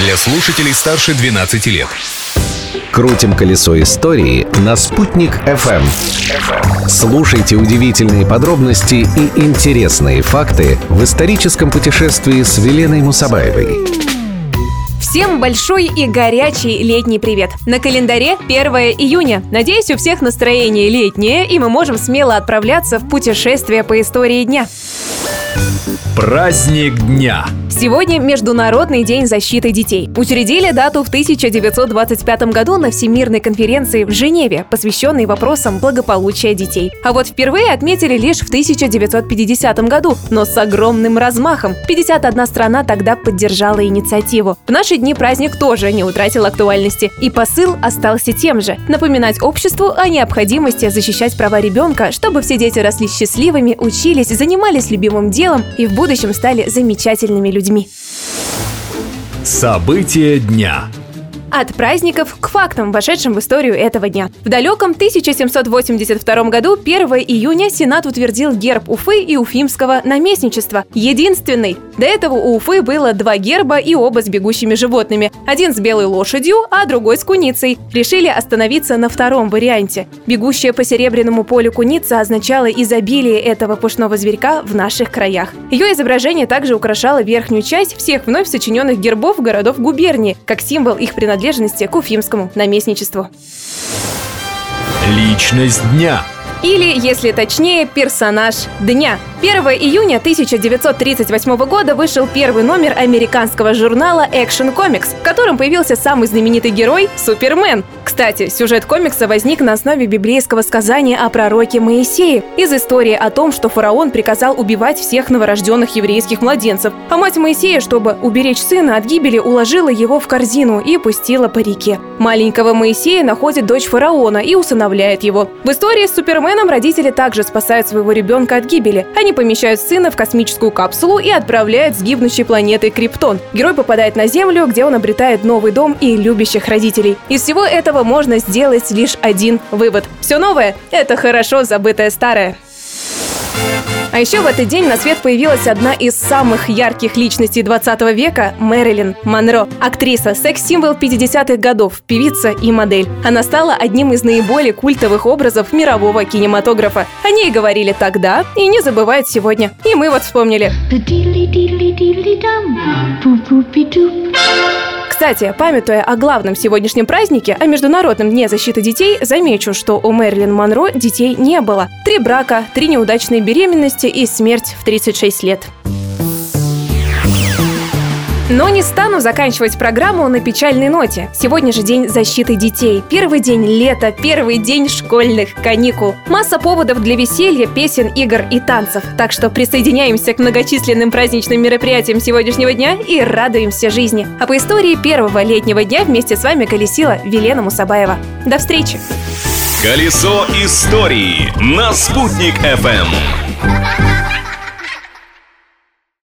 для слушателей старше 12 лет. Крутим колесо истории на «Спутник FM. Слушайте удивительные подробности и интересные факты в историческом путешествии с Веленой Мусабаевой. Всем большой и горячий летний привет! На календаре 1 июня. Надеюсь, у всех настроение летнее, и мы можем смело отправляться в путешествие по истории дня. Праздник дня. Сегодня Международный день защиты детей. Учредили дату в 1925 году на Всемирной конференции в Женеве, посвященной вопросам благополучия детей. А вот впервые отметили лишь в 1950 году, но с огромным размахом. 51 страна тогда поддержала инициативу. В наши дни праздник тоже не утратил актуальности, и посыл остался тем же – напоминать обществу о необходимости защищать права ребенка, чтобы все дети росли счастливыми, учились, занимались любимым делом и в будущем стали замечательными людьми. События дня. От праздников к фактам, вошедшим в историю этого дня. В далеком 1782 году, 1 июня, Сенат утвердил герб Уфы и Уфимского наместничества. Единственный. До этого у Уфы было два герба и оба с бегущими животными. Один с белой лошадью, а другой с куницей. Решили остановиться на втором варианте. Бегущая по серебряному полю куница означала изобилие этого пушного зверька в наших краях. Ее изображение также украшало верхнюю часть всех вновь сочиненных гербов городов губернии, как символ их принадлежности принадлежности к Уфимскому наместничеству. Личность дня. Или, если точнее, персонаж дня. 1 июня 1938 года вышел первый номер американского журнала Action Comics, в котором появился самый знаменитый герой – Супермен. Кстати, сюжет комикса возник на основе библейского сказания о пророке Моисее из истории о том, что фараон приказал убивать всех новорожденных еврейских младенцев, а мать Моисея, чтобы уберечь сына от гибели, уложила его в корзину и пустила по реке. Маленького Моисея находит дочь фараона и усыновляет его. В истории с Суперменом родители также спасают своего ребенка от гибели. Они они помещают сына в космическую капсулу и отправляют с гибнущей планеты Криптон. Герой попадает на Землю, где он обретает новый дом и любящих родителей. Из всего этого можно сделать лишь один вывод. Все новое – это хорошо забытое старое. А еще в этот день на свет появилась одна из самых ярких личностей 20 века – Мэрилин Монро. Актриса, секс-символ 50-х годов, певица и модель. Она стала одним из наиболее культовых образов мирового кинематографа. О ней говорили тогда и не забывают сегодня. И мы вот вспомнили. Кстати, памятуя о главном сегодняшнем празднике, о Международном дне защиты детей, замечу, что у Мэрилин Монро детей не было. Три брака, три неудачные беременности и смерть в 36 лет. Но не стану заканчивать программу на печальной ноте. Сегодня же день защиты детей. Первый день лета, первый день школьных каникул. Масса поводов для веселья, песен, игр и танцев. Так что присоединяемся к многочисленным праздничным мероприятиям сегодняшнего дня и радуемся жизни. А по истории первого летнего дня вместе с вами колесила Велена Мусабаева. До встречи! Колесо истории на «Спутник FM.